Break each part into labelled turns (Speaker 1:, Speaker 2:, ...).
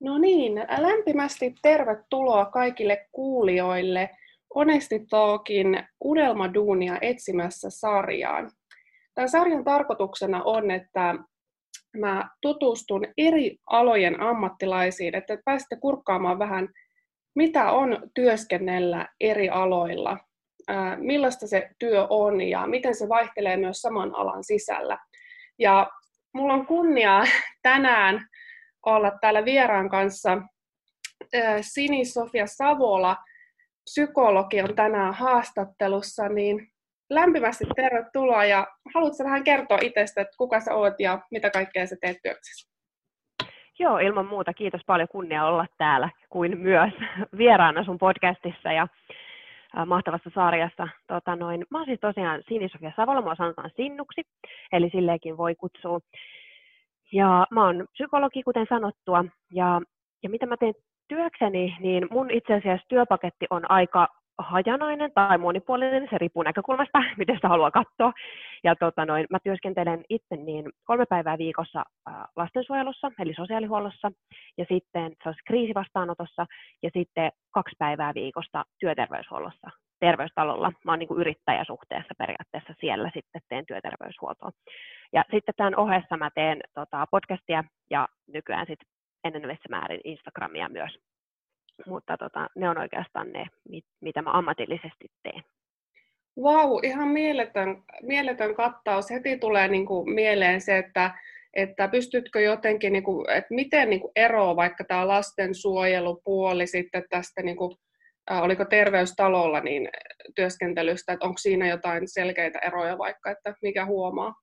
Speaker 1: No niin, lämpimästi tervetuloa kaikille kuulijoille Honesti Talkin unelmaduunia etsimässä sarjaan. Tämän sarjan tarkoituksena on, että mä tutustun eri alojen ammattilaisiin, että pääsette kurkkaamaan vähän, mitä on työskennellä eri aloilla, millaista se työ on ja miten se vaihtelee myös saman alan sisällä. Ja mulla on kunnia tänään olla täällä vieraan kanssa. Sini-Sofia Savola, psykologi, on tänään haastattelussa, niin lämpimästi tervetuloa ja haluatko vähän kertoa itsestä, että kuka sä oot ja mitä kaikkea sä teet työksessä?
Speaker 2: Joo, ilman muuta. Kiitos paljon kunnia olla täällä kuin myös vieraana sun podcastissa ja mahtavassa sarjassa. Tota noin, mä oon siis tosiaan Sini-Sofia Savola, mua sanotaan Sinnuksi, eli silleenkin voi kutsua. Ja mä oon psykologi, kuten sanottua, ja, ja mitä mä teen työkseni, niin mun itse asiassa työpaketti on aika hajanainen tai monipuolinen, se riippuu näkökulmasta, miten sitä haluaa katsoa. Ja tota noin, mä työskentelen itse niin kolme päivää viikossa lastensuojelussa, eli sosiaalihuollossa, ja sitten kriisivastaanotossa, ja sitten kaksi päivää viikosta työterveyshuollossa, terveystalolla. Mä oon niin kuin yrittäjäsuhteessa periaatteessa siellä sitten teen työterveyshuoltoa. Ja sitten tämän ohessa mä teen tota, podcastia ja nykyään sitten enenevissä määrin Instagramia myös. Mutta tota, ne on oikeastaan ne, mit, mitä mä ammatillisesti teen.
Speaker 1: Vau, wow, ihan mieletön, mieletön kattaus. Heti tulee niin kuin mieleen se, että, että pystytkö jotenkin, niin kuin, että miten niin kuin eroaa vaikka tämä lastensuojelupuoli sitten tästä, niin kuin, oliko terveystalolla niin työskentelystä, että onko siinä jotain selkeitä eroja vaikka, että mikä huomaa?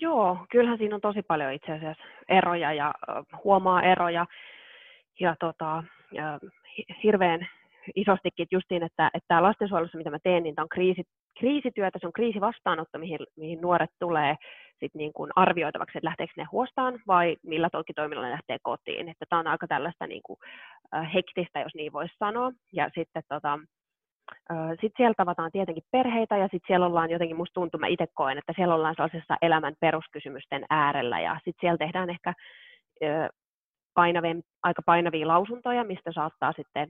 Speaker 2: Joo, kyllähän siinä on tosi paljon itse asiassa eroja ja huomaa eroja. Ja tota, hirveän isostikin justiin, että, että lastensuojelussa, mitä mä teen, niin tämä on kriisi, kriisityötä, se on kriisivastaanotto, mihin, mihin nuoret tulee sit niin kuin arvioitavaksi, että lähteekö ne huostaan vai millä tolkitoimilla ne lähtee kotiin. Että tämä on aika tällaista niin kuin, hektistä, jos niin voisi sanoa. Ja sitten tota, sitten siellä tavataan tietenkin perheitä ja sitten siellä ollaan jotenkin, musta tuntuu, mä itse koen, että siellä ollaan sellaisessa elämän peruskysymysten äärellä ja sitten siellä tehdään ehkä painavia, aika painavia lausuntoja, mistä saattaa sitten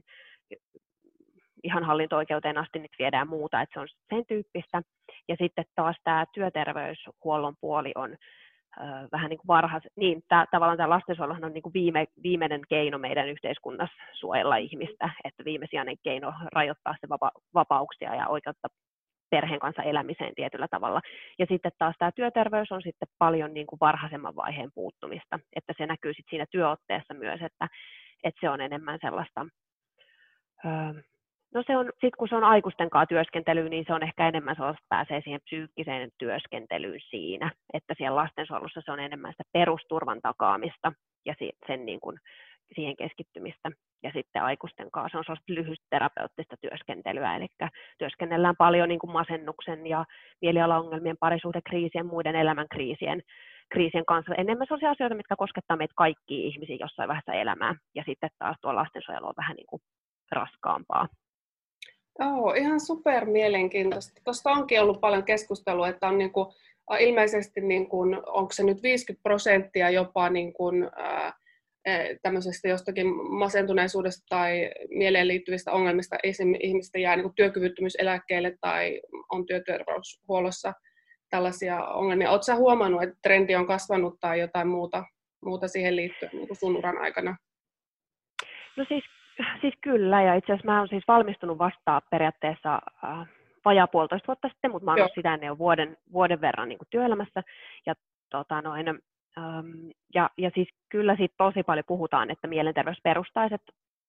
Speaker 2: ihan hallinto-oikeuteen asti nyt viedään muuta, että se on sen tyyppistä. Ja sitten taas tämä työterveyshuollon puoli on vähän niin kuin varhais, niin tää, tavallaan tämä lastensuojeluhan on niin kuin viime, viimeinen keino meidän yhteiskunnassa suojella ihmistä, että viimesijainen keino rajoittaa se vapa, vapauksia ja oikeutta perheen kanssa elämiseen tietyllä tavalla. Ja sitten taas tämä työterveys on sitten paljon niin kuin varhaisemman vaiheen puuttumista, että se näkyy sitten siinä työotteessa myös, että, että se on enemmän sellaista No se on, sit kun se on aikuisten kanssa työskentely, niin se on ehkä enemmän sellaista, pääsee siihen psyykkiseen työskentelyyn siinä, että siellä lastensuojelussa se on enemmän sitä perusturvan takaamista ja sen niin kuin, siihen keskittymistä. Ja sitten aikuisten kanssa se on sellaista lyhytterapeuttista työskentelyä, eli työskennellään paljon niin kuin masennuksen ja mielialaongelmien, parisuhdekriisien, muiden elämän kriisien, kriisien kanssa. Enemmän sellaisia asioita, mitkä koskettaa meitä kaikkia ihmisiä jossain vaiheessa elämää. Ja sitten taas tuo lastensuojelu on vähän niin kuin raskaampaa.
Speaker 1: Joo, ihan super mielenkiintoista. Tuosta onkin ollut paljon keskustelua, että on niin kuin, ilmeisesti, niin kuin, onko se nyt 50 prosenttia jopa niin kuin, ää, tämmöisestä jostakin masentuneisuudesta tai mieleen liittyvistä ongelmista ihmistä jää niin kuin työkyvyttömyyseläkkeelle tai on työterveyshuollossa tällaisia ongelmia. Oletko huomannut, että trendi on kasvanut tai jotain muuta, muuta siihen liittyen niin kuin sun uran aikana?
Speaker 2: No siis siis kyllä, ja itse asiassa mä oon siis valmistunut vastaan periaatteessa äh, vajaa puolitoista vuotta sitten, mutta mä oon ollut sitä ennen jo vuoden, vuoden verran niin kuin työelämässä. Ja, tota noin, ähm, ja, ja siis kyllä siitä tosi paljon puhutaan, että mielenterveysperustaiset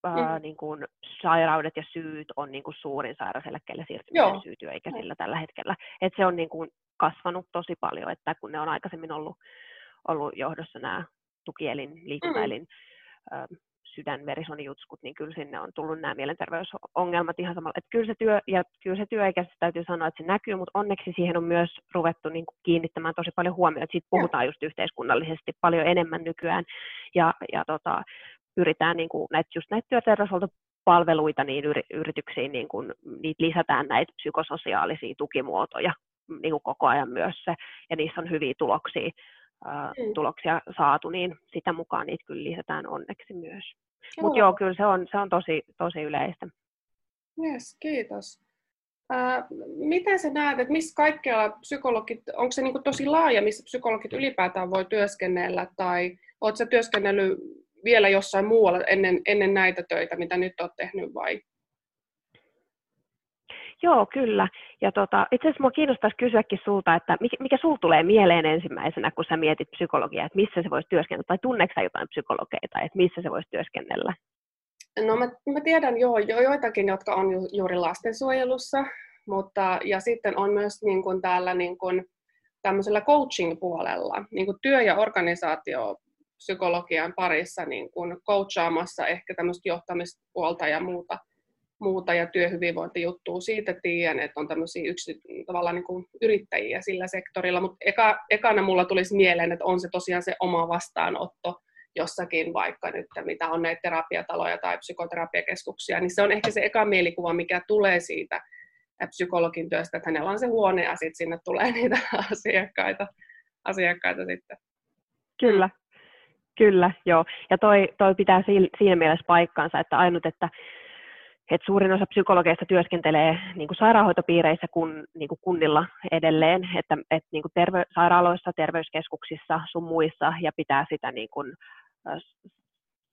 Speaker 2: äh, mm. niin kuin sairaudet ja syyt on niin kuin suurin sairauseläkkeelle siirtymisen syy työikäisillä tällä hetkellä. Et se on niin kuin kasvanut tosi paljon, että kun ne on aikaisemmin ollut, ollut johdossa nämä tukielin, liikuntaelin, mm sydänverisonijutskut, niin kyllä sinne on tullut nämä mielenterveysongelmat ihan samalla. Että kyllä se työ, ja kyllä se työikäisesti täytyy sanoa, että se näkyy, mutta onneksi siihen on myös ruvettu niin kuin kiinnittämään tosi paljon huomiota. Siitä puhutaan just yhteiskunnallisesti paljon enemmän nykyään, ja, ja tota, pyritään niin kuin näitä, just näitä työterveyshuoltopalveluita niin yrityksiin, niin kuin, niitä lisätään näitä psykososiaalisia tukimuotoja niin kuin koko ajan myös se, ja niissä on hyviä tuloksia mm. tuloksia saatu, niin sitä mukaan niitä kyllä lisätään onneksi myös. Mutta joo, kyllä se on, se on tosi, tosi yleistä.
Speaker 1: Yes, kiitos. Äh, miten sä näet, että missä kaikkialla psykologit, onko se niinku tosi laaja, missä psykologit ylipäätään voi työskennellä, tai oletko sä työskennellyt vielä jossain muualla ennen, ennen näitä töitä, mitä nyt olet tehnyt, vai?
Speaker 2: Joo, kyllä. Ja tota, itse asiassa minua kiinnostaisi kysyäkin sulta, että mikä, mikä sul tulee mieleen ensimmäisenä, kun sä mietit psykologiaa, että missä se voisi työskennellä, tai tunneeko jotain psykologeita, että missä se voisi työskennellä?
Speaker 1: No mä, mä tiedän joo, jo, joitakin, jotka on ju, juuri lastensuojelussa, mutta ja sitten on myös niin kuin täällä niin kuin, tämmöisellä coaching-puolella, niin kuin työ- ja organisaatiopsykologian parissa niin kuin coachaamassa ehkä tämmöistä johtamispuolta ja muuta muuta ja työhyvinvointijuttua. Siitä tiedän, että on tämmöisiä yksi, tavallaan niin kuin yrittäjiä sillä sektorilla, mutta eka, ekana mulla tulisi mieleen, että on se tosiaan se oma vastaanotto jossakin vaikka nyt, mitä on näitä terapiataloja tai psykoterapiakeskuksia, niin se on ehkä se eka mielikuva, mikä tulee siitä psykologin työstä, että hänellä on se huone ja sitten sinne tulee niitä asiakkaita, asiakkaita sitten.
Speaker 2: Kyllä, kyllä, joo. Ja toi, toi pitää siinä mielessä paikkansa, että ainut, että et suurin osa psykologeista työskentelee niin kuin sairaanhoitopiireissä kun, niin kuin kunnilla edelleen, että, että niin kuin terve, sairaaloissa, terveyskeskuksissa sun muissa ja pitää sitä niin kuin,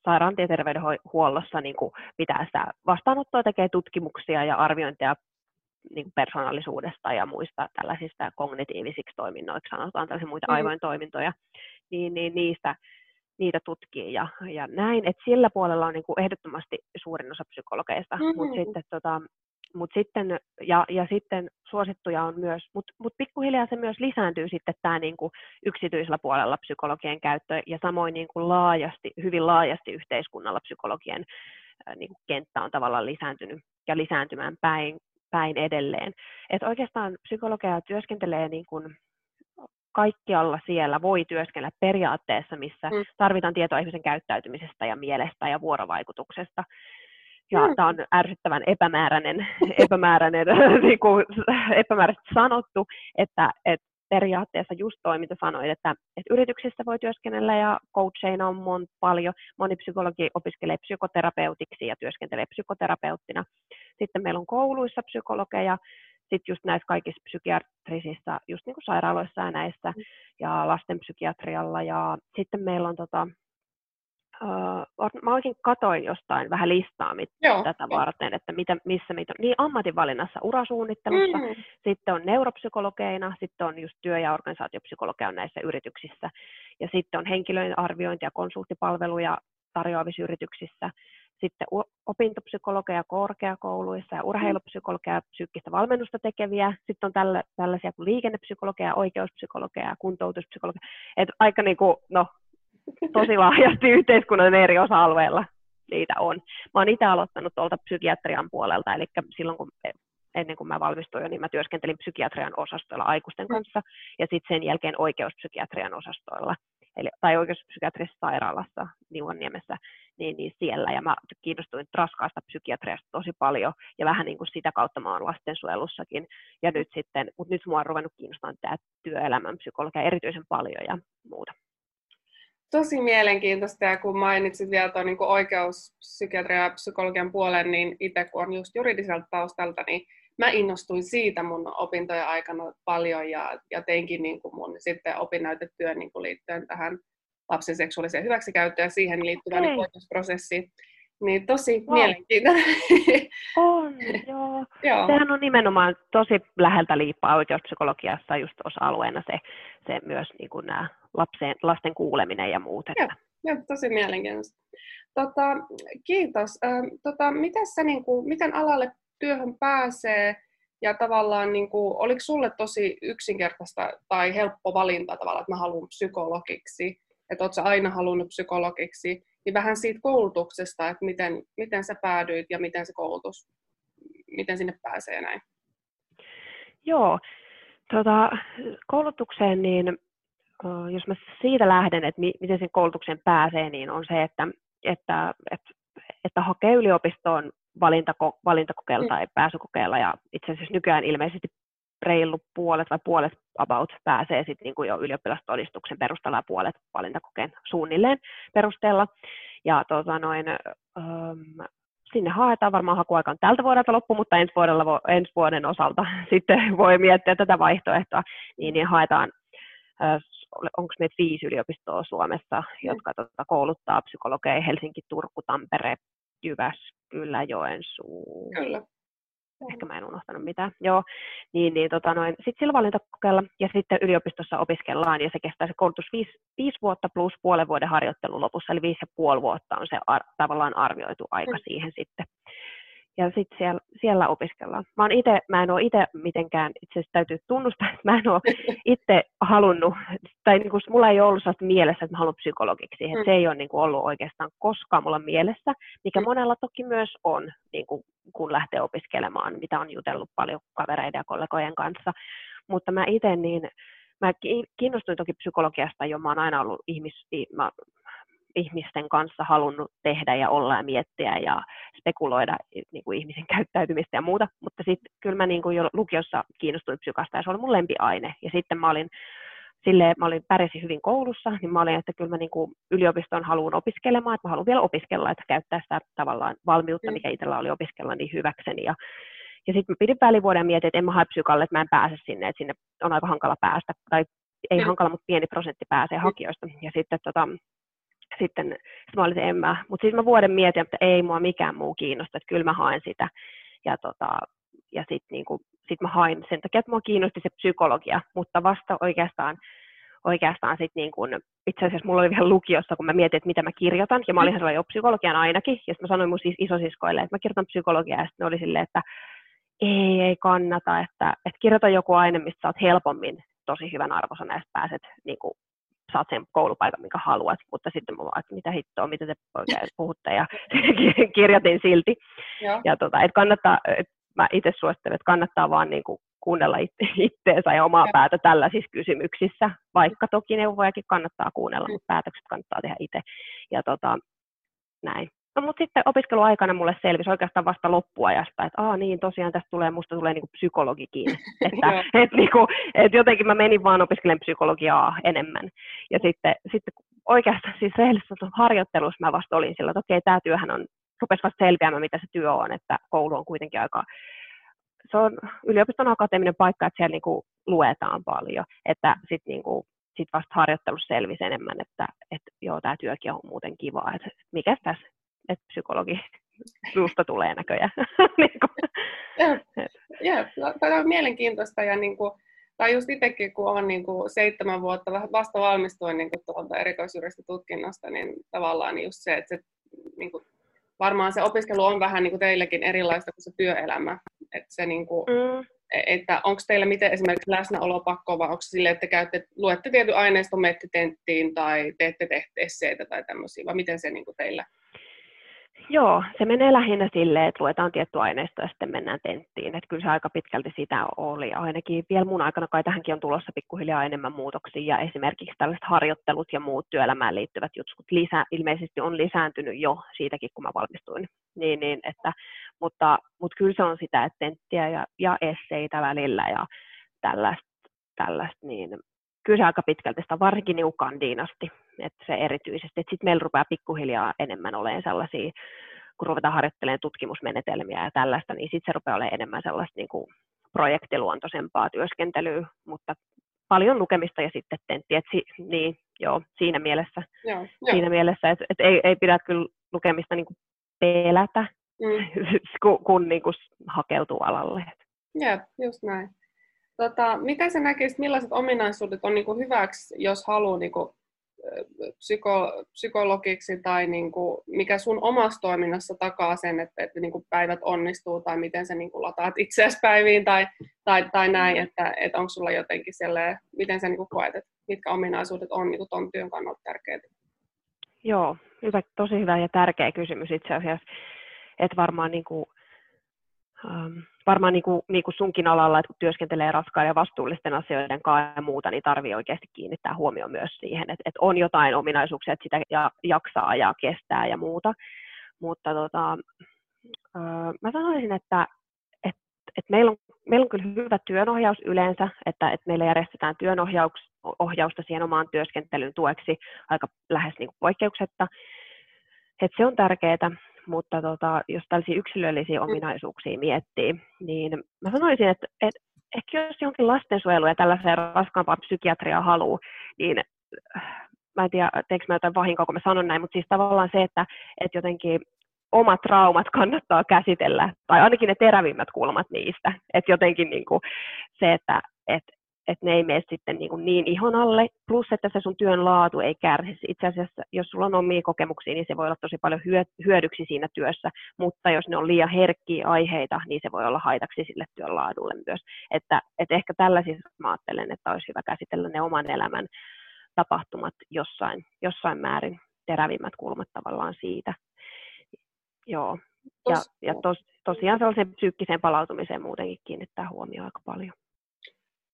Speaker 2: sairaantien terveydenhuollossa niin kuin pitää sitä vastaanottoa, tekee tutkimuksia ja arviointeja niin kuin persoonallisuudesta ja muista tällaisista kognitiivisiksi toiminnoiksi, sanotaan tällaisia muita mm. aivointoimintoja, niin, niin niistä niitä tutkii ja, ja näin. Et sillä puolella on niin kuin ehdottomasti suurin osa psykologeista, mm-hmm. mutta sitten, tota, mut sitten, ja, ja sitten suosittuja on myös, mutta mut pikkuhiljaa se myös lisääntyy sitten tämä niin kuin yksityisellä puolella psykologien käyttö ja samoin niin kuin laajasti, hyvin laajasti yhteiskunnalla psykologien niin kuin kenttä on tavallaan lisääntynyt ja lisääntymään päin, päin edelleen. Et oikeastaan psykologia työskentelee niin kuin kaikkialla siellä voi työskennellä periaatteessa, missä mm. tarvitaan tietoa ihmisen käyttäytymisestä ja mielestä ja vuorovaikutuksesta. Ja mm. tämä on ärsyttävän epämääräinen, epämääräinen niin kuin, epämääräisesti sanottu, että, että periaatteessa just toi, mitä sanoit, että, että yrityksissä voi työskennellä ja coacheina on mon, paljon. Moni psykologi opiskelee psykoterapeutiksi ja työskentelee psykoterapeuttina. Sitten meillä on kouluissa psykologeja, sitten just näissä kaikissa psykiatrisissa, just niin kuin sairaaloissa ja näissä, mm. ja lastenpsykiatrialla. Ja sitten meillä on tota, Uh, mä oikein katoin jostain vähän listaa mit, Joo, tätä varten, että mitä, missä meitä on. Niin ammatinvalinnassa, urasuunnittelussa, mm. sitten on neuropsykologeina, sitten on just työ- ja organisaatiopsykologia näissä yrityksissä, ja sitten on henkilöiden arviointi- ja konsulttipalveluja tarjoavissa yrityksissä, sitten opintopsykologeja korkeakouluissa ja urheilupsykologeja psyykkistä valmennusta tekeviä. Sitten on tällä, tällaisia kuin liikennepsykologeja, oikeuspsykologeja ja kuntoutuspsykologeja. Et aika niin kuin, no, tosi laajasti yhteiskunnan eri osa-alueilla niitä on. Mä oon itse aloittanut tuolta psykiatrian puolelta, eli silloin kun ennen kuin mä valmistuin, niin mä työskentelin psykiatrian osastoilla aikuisten mm. kanssa ja sitten sen jälkeen oikeuspsykiatrian osastoilla eli, tai oikeuspsykiatrisessa sairaalassa Niuanniemessä, niin, niin siellä. Ja mä kiinnostuin raskaasta psykiatriasta tosi paljon, ja vähän niin kuin sitä kautta mä oon lastensuojelussakin. Ja nyt sitten, mutta nyt mua on ruvennut kiinnostamaan tämä työelämän psykologia erityisen paljon ja muuta.
Speaker 1: Tosi mielenkiintoista, ja kun mainitsit vielä tuon niin oikeuspsykiatrian ja psykologian puolen, niin itse kun on just juridiselta taustalta, niin mä innostuin siitä mun opintojen aikana paljon ja, ja teinkin niin kuin mun sitten opinnäytetyön niin kuin liittyen tähän lapsen seksuaaliseen hyväksikäyttöön ja siihen liittyvään niin oikeusprosessiin. Niin tosi wow. mielenkiintoinen.
Speaker 2: On, joo. joo. Sehän on nimenomaan tosi läheltä liippaa oikeuspsykologiassa just osa-alueena se, se myös niin kuin nämä lapsen, lasten kuuleminen ja muut.
Speaker 1: Että... Joo, joo, tosi mielenkiintoista. Tota, kiitos. tota, miten, sä, niin kuin, miten alalle työhön pääsee ja tavallaan niin kuin, oliko sulle tosi yksinkertaista tai helppo valinta tavallaan, että mä haluan psykologiksi, että ootko aina halunnut psykologiksi, niin vähän siitä koulutuksesta, että miten, miten sä päädyit ja miten se koulutus, miten sinne pääsee näin.
Speaker 2: Joo, tota, koulutukseen, niin jos mä siitä lähden, että miten sen koulutukseen pääsee, niin on se, että, että, että, että hakee yliopistoon valintako, valintakokeilla mm. tai pääsykokeilla ja itse asiassa nykyään ilmeisesti reilu puolet vai puolet about pääsee sitten niin kuin jo ylioppilastodistuksen perusteella ja puolet valintakokeen suunnilleen perusteella. Ja tota noin, ähm, sinne haetaan, varmaan hakuaika on tältä vuodelta loppu, mutta ensi, vuodella, ensi vuoden osalta sitten voi miettiä tätä vaihtoehtoa, niin, niin haetaan onko meitä viisi yliopistoa Suomessa, mm. jotka tota, kouluttaa psykologeja Helsinki, Turku, Tampere, Jyväskylä, Joensuu.
Speaker 1: Kyllä.
Speaker 2: Ehkä mä en unohtanut mitään. Joo, niin, niin tota noin. Sitten sillä valintakokeella ja sitten yliopistossa opiskellaan ja se kestää se koulutus viisi, viisi vuotta plus puolen vuoden harjoittelun lopussa, eli viisi ja puoli vuotta on se ar- tavallaan arvioitu aika mm. siihen sitten ja sitten siellä, siellä opiskellaan. Mä, ite, mä en ole itse mitenkään, itse asiassa täytyy tunnustaa, että mä en ole itse halunnut, tai niin kuin, mulla ei ollut sellaista mielessä, että mä haluan psykologiksi. Mm. Se ei ole niin kuin, ollut oikeastaan koskaan mulla mielessä, mikä mm. monella toki myös on, niin kuin, kun lähtee opiskelemaan, mitä on jutellut paljon kavereiden ja kollegojen kanssa. Mutta mä itse niin, mä kiinnostuin toki psykologiasta jo, mä oon aina ollut ihmis, mä ihmisten kanssa halunnut tehdä ja olla ja miettiä ja spekuloida niin kuin ihmisen käyttäytymistä ja muuta, mutta sitten kyllä mä niin kuin jo lukiossa kiinnostuin psykasta ja se oli mun lempiaine. Ja sitten mä olin silleen, mä olin pärjäsin hyvin koulussa, niin mä olin, että kyllä mä niin kuin yliopiston haluan opiskelemaan, että mä haluan vielä opiskella, että käyttää sitä tavallaan valmiutta, mikä itsellä oli opiskella niin hyväkseni. Ja, ja sitten mä pidin välivuoden ja mietin, että en mä hae psykalle, että mä en pääse sinne, että sinne on aika hankala päästä, tai ei mm. hankala, mutta pieni prosentti pääsee hakijoista. Ja sitten tota, sitten sit mä olin en mä, mutta sitten mä vuoden mietin, että ei mua mikään muu kiinnosta, että kyllä mä haen sitä. Ja, tota, ja sitten niinku, sit mä hain sen takia, että mua kiinnosti se psykologia, mutta vasta oikeastaan oikeastaan sitten niin kun, itse asiassa mulla oli vielä lukiossa, kun mä mietin, että mitä mä kirjoitan, ja mä olin sellainen jo psykologian ainakin, ja sitten mä sanoin mun siis isosiskoille, että mä kirjoitan psykologiaa, ja sitten oli silleen, että ei, ei kannata, että, että kirjoita joku aine, mistä sä oot helpommin tosi hyvän arvosanan, ja pääset niin kuin, saat sen koulupaikan, minkä haluat, mutta sitten mä vaan, että mitä hittoa, mitä te oikein puhutte, ja kirjoitin silti. Ja, ja tota, et kannattaa, et mä itse suosittelen, että kannattaa vaan niin kuin kuunnella itteensä ja omaa ja. päätä tällaisissa kysymyksissä, vaikka toki neuvojakin kannattaa kuunnella, mutta päätökset kannattaa tehdä itse. Ja tota, näin. No, mutta sitten opiskeluaikana mulle selvisi oikeastaan vasta loppuajasta, että aa niin, tosiaan tästä tulee, musta tulee niinku psykologikin. että et, niinku, et jotenkin mä menin vaan opiskelemaan psykologiaa enemmän. Ja sitten, sitten oikeastaan siis rehellisessä harjoittelussa mä vasta olin sillä, että okei, tämä työhän on, rupesi vasta selviämään, mitä se työ on, että koulu on kuitenkin aika, se on yliopiston akateeminen paikka, että siellä niinku luetaan paljon, että sitten niinku, sit vasta harjoittelussa selvisi enemmän, että, että joo, tämä työkin on muuten kiva, että mikä tässä että psykologi suusta tulee näköjään. niin
Speaker 1: Joo, no, tämä on mielenkiintoista ja niin kuin, tai just itsekin, kun on niin kuin seitsemän vuotta, vasta valmistuin niin tuolta erikoisjuristitutkinnosta, niin tavallaan just se, että se, niin kuin, varmaan se opiskelu on vähän niin kuin teillekin erilaista kuin se työelämä. Että, se, niin kuin, mm. E, että onko teillä miten esimerkiksi läsnäolopakko, vai onko se sille, että käytte, luette tietyn aineiston, menette tenttiin tai teette esseitä tai tämmöisiä, vai miten se niin kuin teillä
Speaker 2: Joo, se menee lähinnä silleen, että luetaan tietty aineisto ja sitten mennään tenttiin. Että kyllä se aika pitkälti sitä oli. Ainakin vielä mun aikana kai tähänkin on tulossa pikkuhiljaa enemmän muutoksia ja esimerkiksi tällaiset harjoittelut ja muut työelämään liittyvät jutskut lisä, ilmeisesti on lisääntynyt jo siitäkin, kun mä valmistuin. Niin, niin, että, mutta, mutta kyllä se on sitä, että tenttiä ja, ja esseitä välillä ja tällaista, tällaista niin kyllä se aika pitkälti sitä varsinkin niukkaan diinasti että se erityisesti, että sitten meillä rupeaa pikkuhiljaa enemmän olemaan sellaisia, kun ruvetaan harjoittelemaan tutkimusmenetelmiä ja tällaista, niin sitten se rupeaa olemaan enemmän sellaista niin kuin projektiluontoisempaa työskentelyä, mutta paljon lukemista ja sitten tentti, että si, niin, joo, siinä mielessä, joo, joo. Siinä mielessä että, että ei, ei pidä kyllä lukemista niin kuin pelätä, mm. kun, kun niin kuin hakeutuu alalle.
Speaker 1: Joo, just näin. Tota, mitä sä näkisit, millaiset ominaisuudet on niin kuin hyväksi, jos haluaa niin kuin psyko, psykologiksi tai niin kuin, mikä sun omassa toiminnassa takaa sen, että, että niin kuin päivät onnistuu tai miten sä niin kuin lataat itseäsi päiviin tai, tai, tai näin, että, että onko sulla jotenkin sellainen, miten sä niin kuin koet, että mitkä ominaisuudet on niin kuin ton työn kannalta tärkeitä?
Speaker 2: Joo, hyvä, tosi hyvä ja tärkeä kysymys itse asiassa, että varmaan niin kuin, um, varmaan niin kuin, niin kuin sunkin alalla, että kun työskentelee raskaiden ja vastuullisten asioiden kanssa ja muuta, niin tarvii oikeasti kiinnittää huomioon myös siihen, että, että on jotain ominaisuuksia, että sitä jaksaa ja kestää ja muuta. Mutta tota, mä sanoisin, että, että, että meillä on meillä on kyllä hyvä työnohjaus yleensä, että, että meillä järjestetään työnohjausta siihen omaan työskentelyn tueksi aika lähes niin kuin poikkeuksetta. että se on tärkeää, mutta tota, jos tällaisia yksilöllisiä mm. ominaisuuksia miettii, niin mä sanoisin, että, että ehkä jos jonkin lastensuojelu ja tällaiseen raskaampaa psykiatriaa haluaa, niin mä en tiedä, teekö mä jotain vahinkoa, kun mä sanon näin, mutta siis tavallaan se, että, että jotenkin omat traumat kannattaa käsitellä, tai ainakin ne terävimmät kulmat niistä. Että jotenkin niin kuin se, että et, et ne ei mene sitten niin, kuin niin ihon alle, plus että se sun työn laatu ei kärsisi. Itse asiassa, jos sulla on omia kokemuksia, niin se voi olla tosi paljon hyödyksi siinä työssä, mutta jos ne on liian herkkiä aiheita, niin se voi olla haitaksi sille työn laadulle myös. Että, et ehkä tällaisissa mä ajattelen, että olisi hyvä käsitellä ne oman elämän tapahtumat jossain, jossain määrin terävimmät kulmat tavallaan siitä. Joo. Ja, ja tos, tosiaan sellaiseen psyykkiseen palautumiseen muutenkin kiinnittää huomioon aika paljon.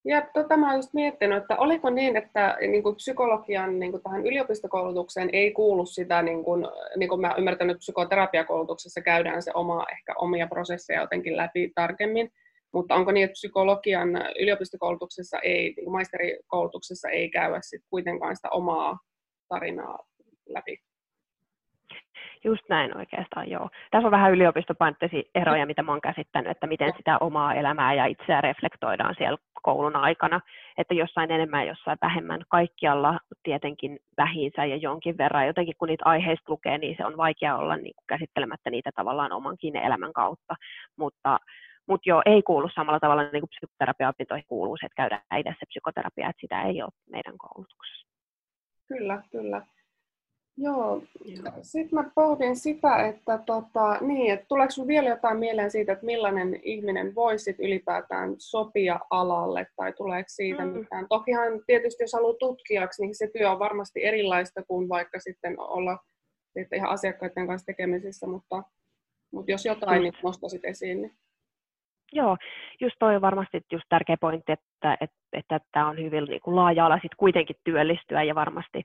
Speaker 1: Ja tota, mä olen just miettinyt, että oliko niin, että niin kuin psykologian niin kuin tähän yliopistokoulutukseen ei kuulu sitä, niin kuin, niin kuin mä ymmärtänyt, että psykoterapiakoulutuksessa käydään se oma, ehkä omia prosesseja jotenkin läpi tarkemmin, mutta onko niin, että psykologian yliopistokoulutuksessa ei, niin kuin maisterikoulutuksessa ei käydä sit kuitenkaan sitä omaa tarinaa läpi?
Speaker 2: Just näin oikeastaan, joo. Tässä on vähän yliopistopanttesi eroja, mitä mä oon käsittänyt, että miten sitä omaa elämää ja itseä reflektoidaan siellä koulun aikana, että jossain enemmän, jossain vähemmän, kaikkialla tietenkin vähinsä ja jonkin verran. Jotenkin kun niitä aiheista lukee, niin se on vaikea olla niin kuin käsittelemättä niitä tavallaan omankin elämän kautta, mutta mutta joo, ei kuulu samalla tavalla niin kuin psykoterapiaopintoihin kuuluu se, että käydään itse se psykoterapia, että sitä ei ole meidän koulutuksessa.
Speaker 1: Kyllä, kyllä. Joo, sitten mä pohdin sitä, että tota, niin, että tuleeko sinulla vielä jotain mieleen siitä, että millainen ihminen voisi ylipäätään sopia alalle, tai tuleeko siitä mm. mitään? Tokihan tietysti, jos haluaa tutkijaksi, niin se työ on varmasti erilaista kuin vaikka sitten olla sitten ihan asiakkaiden kanssa tekemisissä, mutta, mutta jos jotain just. niin nostaisit esiin. Niin.
Speaker 2: Joo, just toi on varmasti just tärkeä pointti, että, että, että tämä on hyvin niin kuin laaja-ala sit kuitenkin työllistyä ja varmasti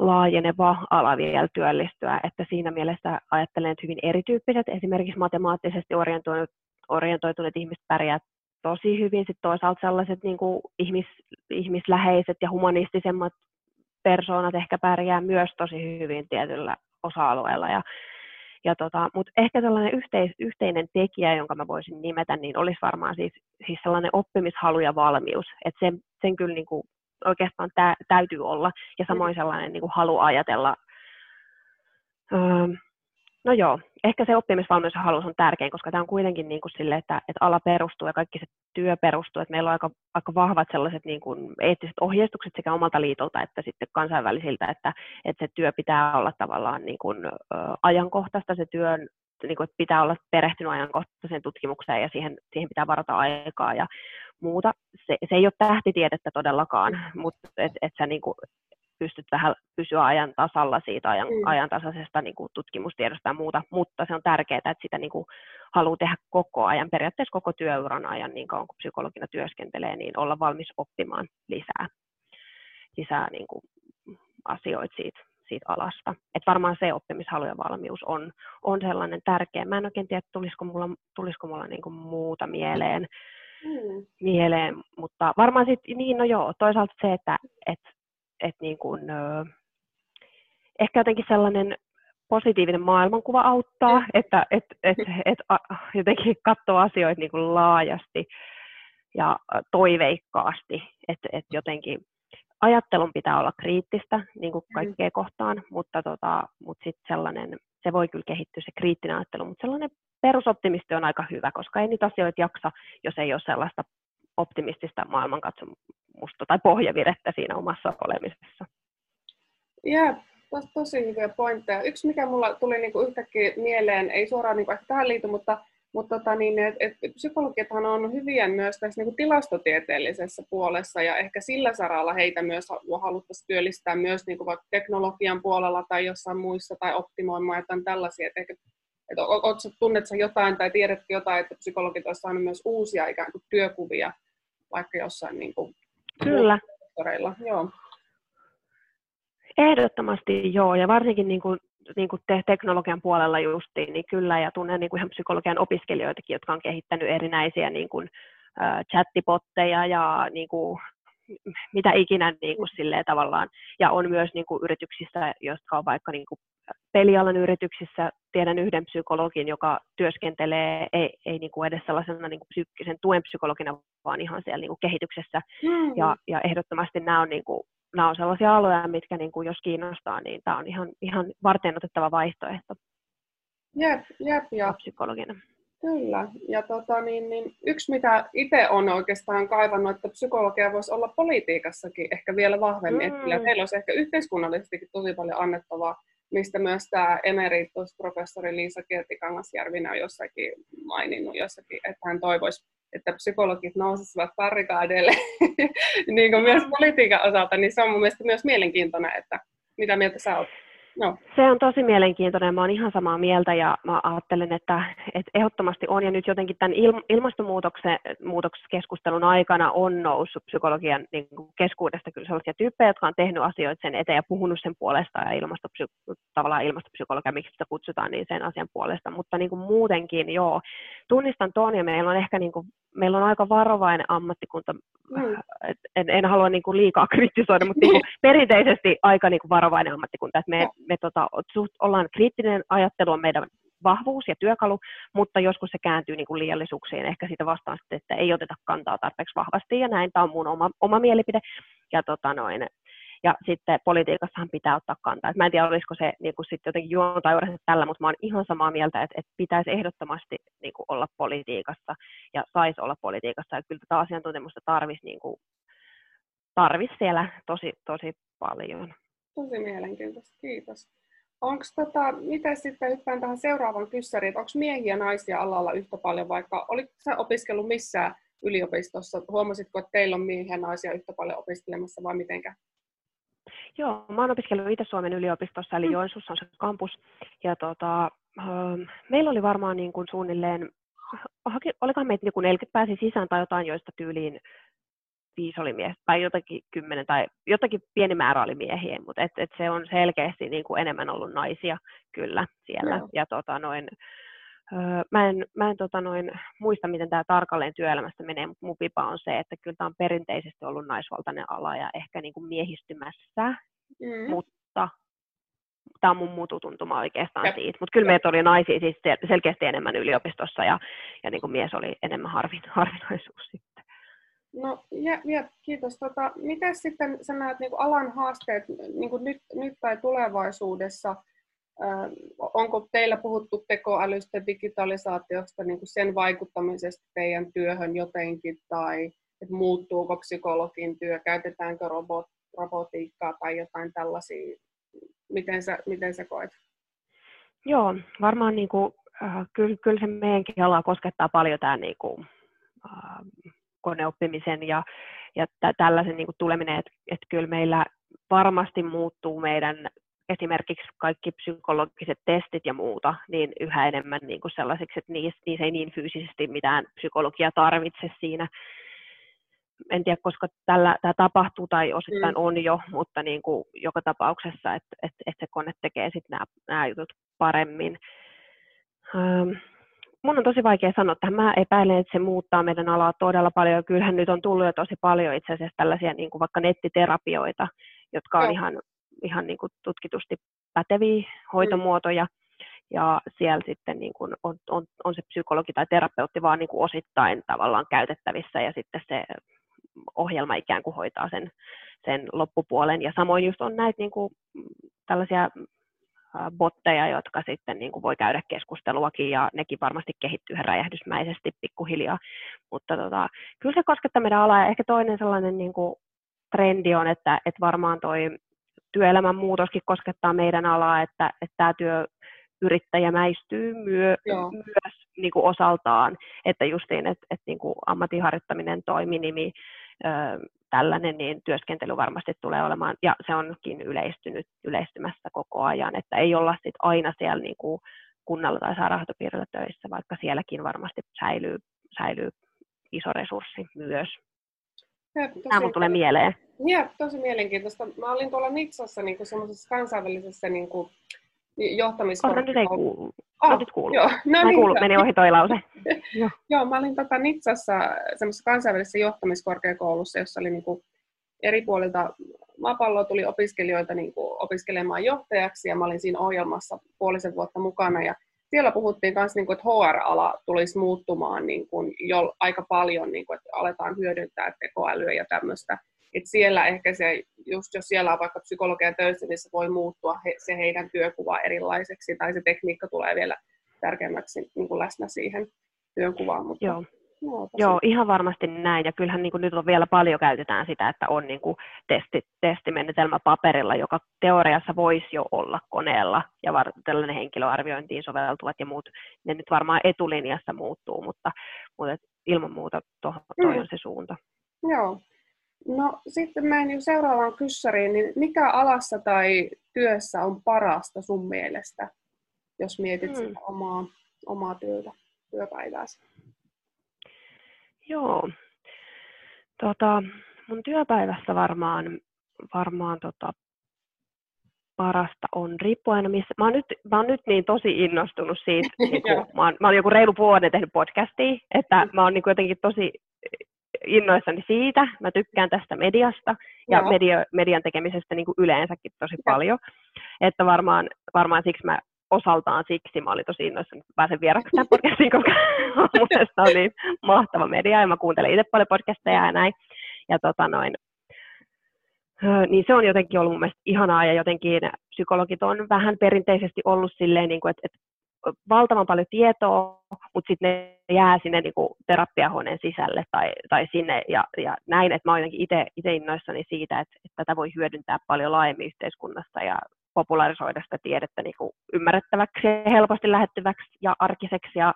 Speaker 2: laajeneva ala vielä työllistyä, että siinä mielessä ajattelen, että hyvin erityyppiset, esimerkiksi matemaattisesti orientoituneet, orientoituneet ihmiset pärjää tosi hyvin, sitten toisaalta sellaiset niin kuin ihmis, ihmisläheiset ja humanistisemmat persoonat ehkä pärjää myös tosi hyvin tietyllä osa-alueella. Ja, ja tota, Mutta ehkä sellainen yhteis, yhteinen tekijä, jonka mä voisin nimetä, niin olisi varmaan siis, siis sellainen oppimishalu ja valmius. Et sen, sen kyllä niin kuin oikeastaan tä, täytyy olla. Ja samoin sellainen niin kuin halu ajatella. Öö, no joo, ehkä se oppimisvalmius ja halus on tärkein, koska tämä on kuitenkin niin kuin sille, että, että ala perustuu ja kaikki se työ perustuu, että meillä on aika, aika vahvat sellaiset niin kuin eettiset ohjeistukset sekä omalta liitolta että sitten kansainvälisiltä, että, että se työ pitää olla tavallaan niin kuin, ö, ajankohtaista, se työn niin kuin, että pitää olla perehtynyt ajankohtaiseen tutkimukseen ja siihen, siihen pitää varata aikaa ja muuta. Se, se ei ole tähtitiedettä todellakaan, mutta että et sä niin kuin, pystyt vähän pysyä ajan tasalla siitä ajan, mm. ajantasaisesta niin kuin tutkimustiedosta ja muuta, mutta se on tärkeää, että sitä niin kuin haluaa tehdä koko ajan, periaatteessa koko työuran ajan, niin kauan kuin psykologina työskentelee, niin olla valmis oppimaan lisää, lisää niin kuin asioita siitä, siitä alasta. Et varmaan se oppimishalu ja valmius on, on sellainen tärkeä. Mä en oikein tiedä, tulisiko mulla, tulisiko mulla niin kuin muuta mieleen, mm. Mieleen, mutta varmaan sitten, niin no joo, toisaalta se, että et, et niin kuin, ehkä jotenkin sellainen positiivinen maailmankuva auttaa, mm. että et, et, et, a, jotenkin katsoo asioita niin kuin laajasti ja toiveikkaasti, että et jotenkin ajattelun pitää olla kriittistä niin kuin mm. kaikkea mm. kohtaan, mutta, tota, mutta sitten sellainen, se voi kyllä kehittyä se kriittinen ajattelu, mutta sellainen perusoptimisti on aika hyvä, koska ei niitä asioita jaksa, jos ei ole sellaista optimistista maailmankatsomusta tai pohjavirettä siinä omassa olemisessa.
Speaker 1: Jep, tos, tosi hyviä pointteja. Yksi, mikä mulla tuli niinku yhtäkkiä mieleen, ei suoraan niinku ehkä tähän liity, mutta, mutta tota, niin, et, et psykologithan on hyviä myös tässä niinku tilastotieteellisessä puolessa ja ehkä sillä saralla heitä myös haluttaisiin työllistää myös niinku vaikka teknologian puolella tai jossain muissa tai optimoimaan jotain tällaisia. Et ehkä, et, tunnet sä jotain tai tiedätkö jotain, että psykologit olisivat saaneet myös uusia ikään kuin työkuvia vaikka jossain niin kuin
Speaker 2: Kyllä.
Speaker 1: Joo.
Speaker 2: Ehdottomasti joo, ja varsinkin niin kuin niin kuin te, teknologian puolella justiin, niin kyllä, ja tunnen niin kuin ihan psykologian opiskelijoitakin, jotka on kehittänyt erinäisiä niin kuin, äh, chattipotteja ja niin kuin, mitä ikinä niin kuin, silleen, tavallaan. Ja on myös niin kuin, yrityksissä, jotka on vaikka niin kuin, pelialan yrityksissä, tiedän yhden psykologin, joka työskentelee ei, ei niin kuin edes sellaisena niin kuin psyykkisen tuen psykologina, vaan ihan siellä niin kuin kehityksessä. Mm. Ja, ja ehdottomasti nämä on, niin kuin, nämä on sellaisia aloja, mitkä niin kuin, jos kiinnostaa, niin tämä on ihan, ihan varten otettava vaihtoehto.
Speaker 1: Jep, jep. Ja
Speaker 2: psykologina.
Speaker 1: Kyllä. Ja tota, niin, niin, yksi, mitä itse on oikeastaan kaivannut, että psykologia voisi olla politiikassakin ehkä vielä vahvemmin. Mm. Että teillä olisi ehkä yhteiskunnallisestikin tosi paljon annettavaa, mistä myös tämä emeritusprofessori Liisa Kirtikangasjärvinen on jossakin maininnut jossakin, että hän toivoisi, että psykologit nousisivat parikaadeille niin kuin myös politiikan osalta, niin se on mun mielestä myös mielenkiintoinen, että mitä mieltä sä olet? No.
Speaker 2: Se on tosi mielenkiintoinen. Mä oon ihan samaa mieltä ja mä ajattelen, että, että ehdottomasti on. Ja nyt jotenkin tämän il, ilmastonmuutoksen aikana on noussut psykologian niin kuin keskuudesta kyllä sellaisia tyyppejä, jotka on tehnyt asioita sen eteen ja puhunut sen puolesta ja ilmastopsy- tavallaan ilmastopsykologia, miksi sitä kutsutaan, niin sen asian puolesta. Mutta niin kuin muutenkin, joo, tunnistan tuon ja meillä on ehkä niin kuin, meillä on aika varovainen ammattikunta. Mm. En, en halua niin kuin liikaa kritisoida, mutta niin kuin perinteisesti aika niin kuin varovainen ammattikunta. Että me, me tota, suht, ollaan kriittinen ajattelu on meidän vahvuus ja työkalu, mutta joskus se kääntyy niin kuin liiallisuuksiin ehkä siitä vastaan, että ei oteta kantaa tarpeeksi vahvasti, ja näin tämä on mun oma, oma mielipide. Ja, tota noin, ja sitten politiikassahan pitää ottaa kantaa. Et mä en tiedä, olisiko se niin kuin sitten jotenkin juonta tällä, mutta mä oon ihan samaa mieltä, että, että pitäisi ehdottomasti niin kuin olla politiikassa ja saisi olla politiikassa. Ja kyllä tätä asiantuntemusta tarvisi niin kuin, tarvis siellä tosi, tosi paljon.
Speaker 1: Tosi mielenkiintoista, kiitos. Onko tota, miten sitten hyppään tähän seuraavan kyssäriin, onko miehiä ja naisia alalla yhtä paljon, vaikka olitko sä opiskellut missään yliopistossa? Huomasitko, että teillä on miehiä ja naisia yhtä paljon opiskelemassa vai mitenkä?
Speaker 2: Joo, mä oon opiskellut Itä-Suomen yliopistossa, eli mm. Joensuussa on se kampus. Ja tota, meillä oli varmaan niin kuin suunnilleen, olikohan meitä niin kuin 40 pääsi sisään tai jotain, joista tyyliin viisi oli mies, tai jotakin kymmenen, tai jotakin pieni määrä oli miehiä, mutta et, et se on selkeästi niin kuin enemmän ollut naisia kyllä siellä. No. Ja tota noin, öö, mä en, mä en tota noin, muista, miten tämä tarkalleen työelämästä menee, mutta mun pipa on se, että kyllä tämä on perinteisesti ollut naisvaltainen ala ja ehkä niin kuin miehistymässä, mm. mutta tämä on mun mututuntuma oikeastaan ja. siitä. Mutta kyllä meitä oli naisia siis selkeästi enemmän yliopistossa ja, ja niin kuin mies oli enemmän harvin, harvinaisuus.
Speaker 1: No, ja, ja, kiitos. Tota, miten sitten sä näet niin kuin alan haasteet niin kuin nyt, nyt tai tulevaisuudessa? Onko teillä puhuttu tekoälystä, digitalisaatiosta, niin kuin sen vaikuttamisesta teidän työhön jotenkin, tai että muuttuuko psykologin työ, käytetäänkö robot, robotiikkaa tai jotain tällaisia? Miten sä, miten sä koet?
Speaker 2: Joo, varmaan niin kuin, äh, kyllä, kyllä se meidänkin alaa koskettaa paljon tämä niin kuin, äh, koneoppimisen ja, ja tä- tällaisen niin kuin tuleminen, että, että kyllä meillä varmasti muuttuu meidän esimerkiksi kaikki psykologiset testit ja muuta, niin yhä enemmän niin kuin sellaisiksi, että niissä, niissä ei niin fyysisesti mitään psykologia tarvitse siinä. En tiedä, koska tällä, tämä tapahtuu tai osittain mm. on jo, mutta niin kuin joka tapauksessa, että, että, että se kone tekee sitten nämä, nämä jutut paremmin. Um, mun on tosi vaikea sanoa, että mä epäilen, että se muuttaa meidän alaa todella paljon. Kyllähän nyt on tullut jo tosi paljon itse asiassa tällaisia niin kuin vaikka nettiterapioita, jotka on ihan, ihan niin kuin tutkitusti päteviä hoitomuotoja. Mm. Ja siellä sitten niin kuin on, on, on se psykologi tai terapeutti vaan niin kuin osittain tavallaan käytettävissä ja sitten se ohjelma ikään kuin hoitaa sen, sen loppupuolen. Ja samoin just on näitä niin kuin, tällaisia botteja, jotka sitten niin kuin voi käydä keskusteluakin ja nekin varmasti kehittyy räjähdysmäisesti pikkuhiljaa. Mutta tota, kyllä se koskettaa meidän alaa ja ehkä toinen sellainen niin kuin trendi on, että, että varmaan toi työelämän muutoskin koskettaa meidän alaa, että, että tämä työ yrittäjä mäistyy myö, myös niin kuin osaltaan, että justiin, että, että niin kuin ammatinharjoittaminen, toiminimi, tällainen, niin työskentely varmasti tulee olemaan, ja se onkin yleistynyt, yleistymässä koko ajan, että ei olla sit aina siellä niin kuin kunnalla tai sairaanhoitopiirillä töissä, vaikka sielläkin varmasti säilyy, säilyy iso resurssi myös. Tämä mun tulee mieleen.
Speaker 1: Ja, tosi mielenkiintoista. Mä olin tuolla Nitsassa niin semmoisessa kansainvälisessä niin kuin, johtamiskorkeakoulussa.
Speaker 2: nyt ei kuulu. Oh, nyt kuuluu. Joo,
Speaker 1: no
Speaker 2: niin, kuulu, meni ohi toi lause.
Speaker 1: joo. joo, mä olin tota Nitsassa semmoisessa kansainvälisessä johtamiskorkeakoulussa, jossa oli niinku eri puolilta maapalloa tuli opiskelijoita niinku opiskelemaan johtajaksi ja mä olin siinä ohjelmassa puolisen vuotta mukana ja siellä puhuttiin myös, niin että HR-ala tulisi muuttumaan niin kuin, jo aika paljon, niin kuin, että aletaan hyödyntää tekoälyä ja tämmöistä. Et siellä ehkä se, just jos siellä on vaikka psykologian töissä, niin se voi muuttua he, se heidän työkuva erilaiseksi, tai se tekniikka tulee vielä tärkeämmäksi niin kuin läsnä siihen työnkuvaan. Mutta
Speaker 2: Joo. Joo, Joo, ihan varmasti näin. Ja kyllähän niin kuin nyt on vielä paljon käytetään sitä, että on niin kuin testi, testimenetelmä paperilla, joka teoriassa voisi jo olla koneella, ja var, tällainen henkilöarviointiin soveltuvat ja muut, ne nyt varmaan etulinjassa muuttuu, mutta, mutta ilman muuta to, toi mm. on se suunta.
Speaker 1: Joo. No sitten menen seuraavaan kyssäriin, niin mikä alassa tai työssä on parasta sun mielestä, jos mietit mm. sitä omaa, omaa työtä, työpäivääsi?
Speaker 2: Joo. Tota, mun työpäivässä varmaan, varmaan tota, parasta on, riippuen aina missä. Mä oon, nyt, mä oon nyt niin tosi innostunut siitä, niin kun, mä, oon, mä oon joku reilu vuoden tehnyt podcastia, että mm. mä oon niin jotenkin tosi innoissani siitä. Mä tykkään tästä mediasta ja media, median tekemisestä niin kuin yleensäkin tosi ja. paljon. Että varmaan, varmaan siksi mä osaltaan siksi mä olin tosi innoissani, että pääsen vieraksi tämän podcastiin, koska mun on niin mahtava media ja mä kuuntelen itse paljon podcasteja ja näin. Ja tota noin, niin se on jotenkin ollut mun mielestä ihanaa ja jotenkin psykologit on vähän perinteisesti ollut silleen, niin kuin, että, että valtavan paljon tietoa, mutta sitten ne jää sinne niin kuin terapiahuoneen sisälle tai, tai sinne ja, ja näin, että mä oon itse innoissani siitä, että, että tätä voi hyödyntää paljon laajemmin yhteiskunnassa ja popularisoida sitä tiedettä niin kuin ymmärrettäväksi ja helposti lähettyväksi ja arkiseksi ja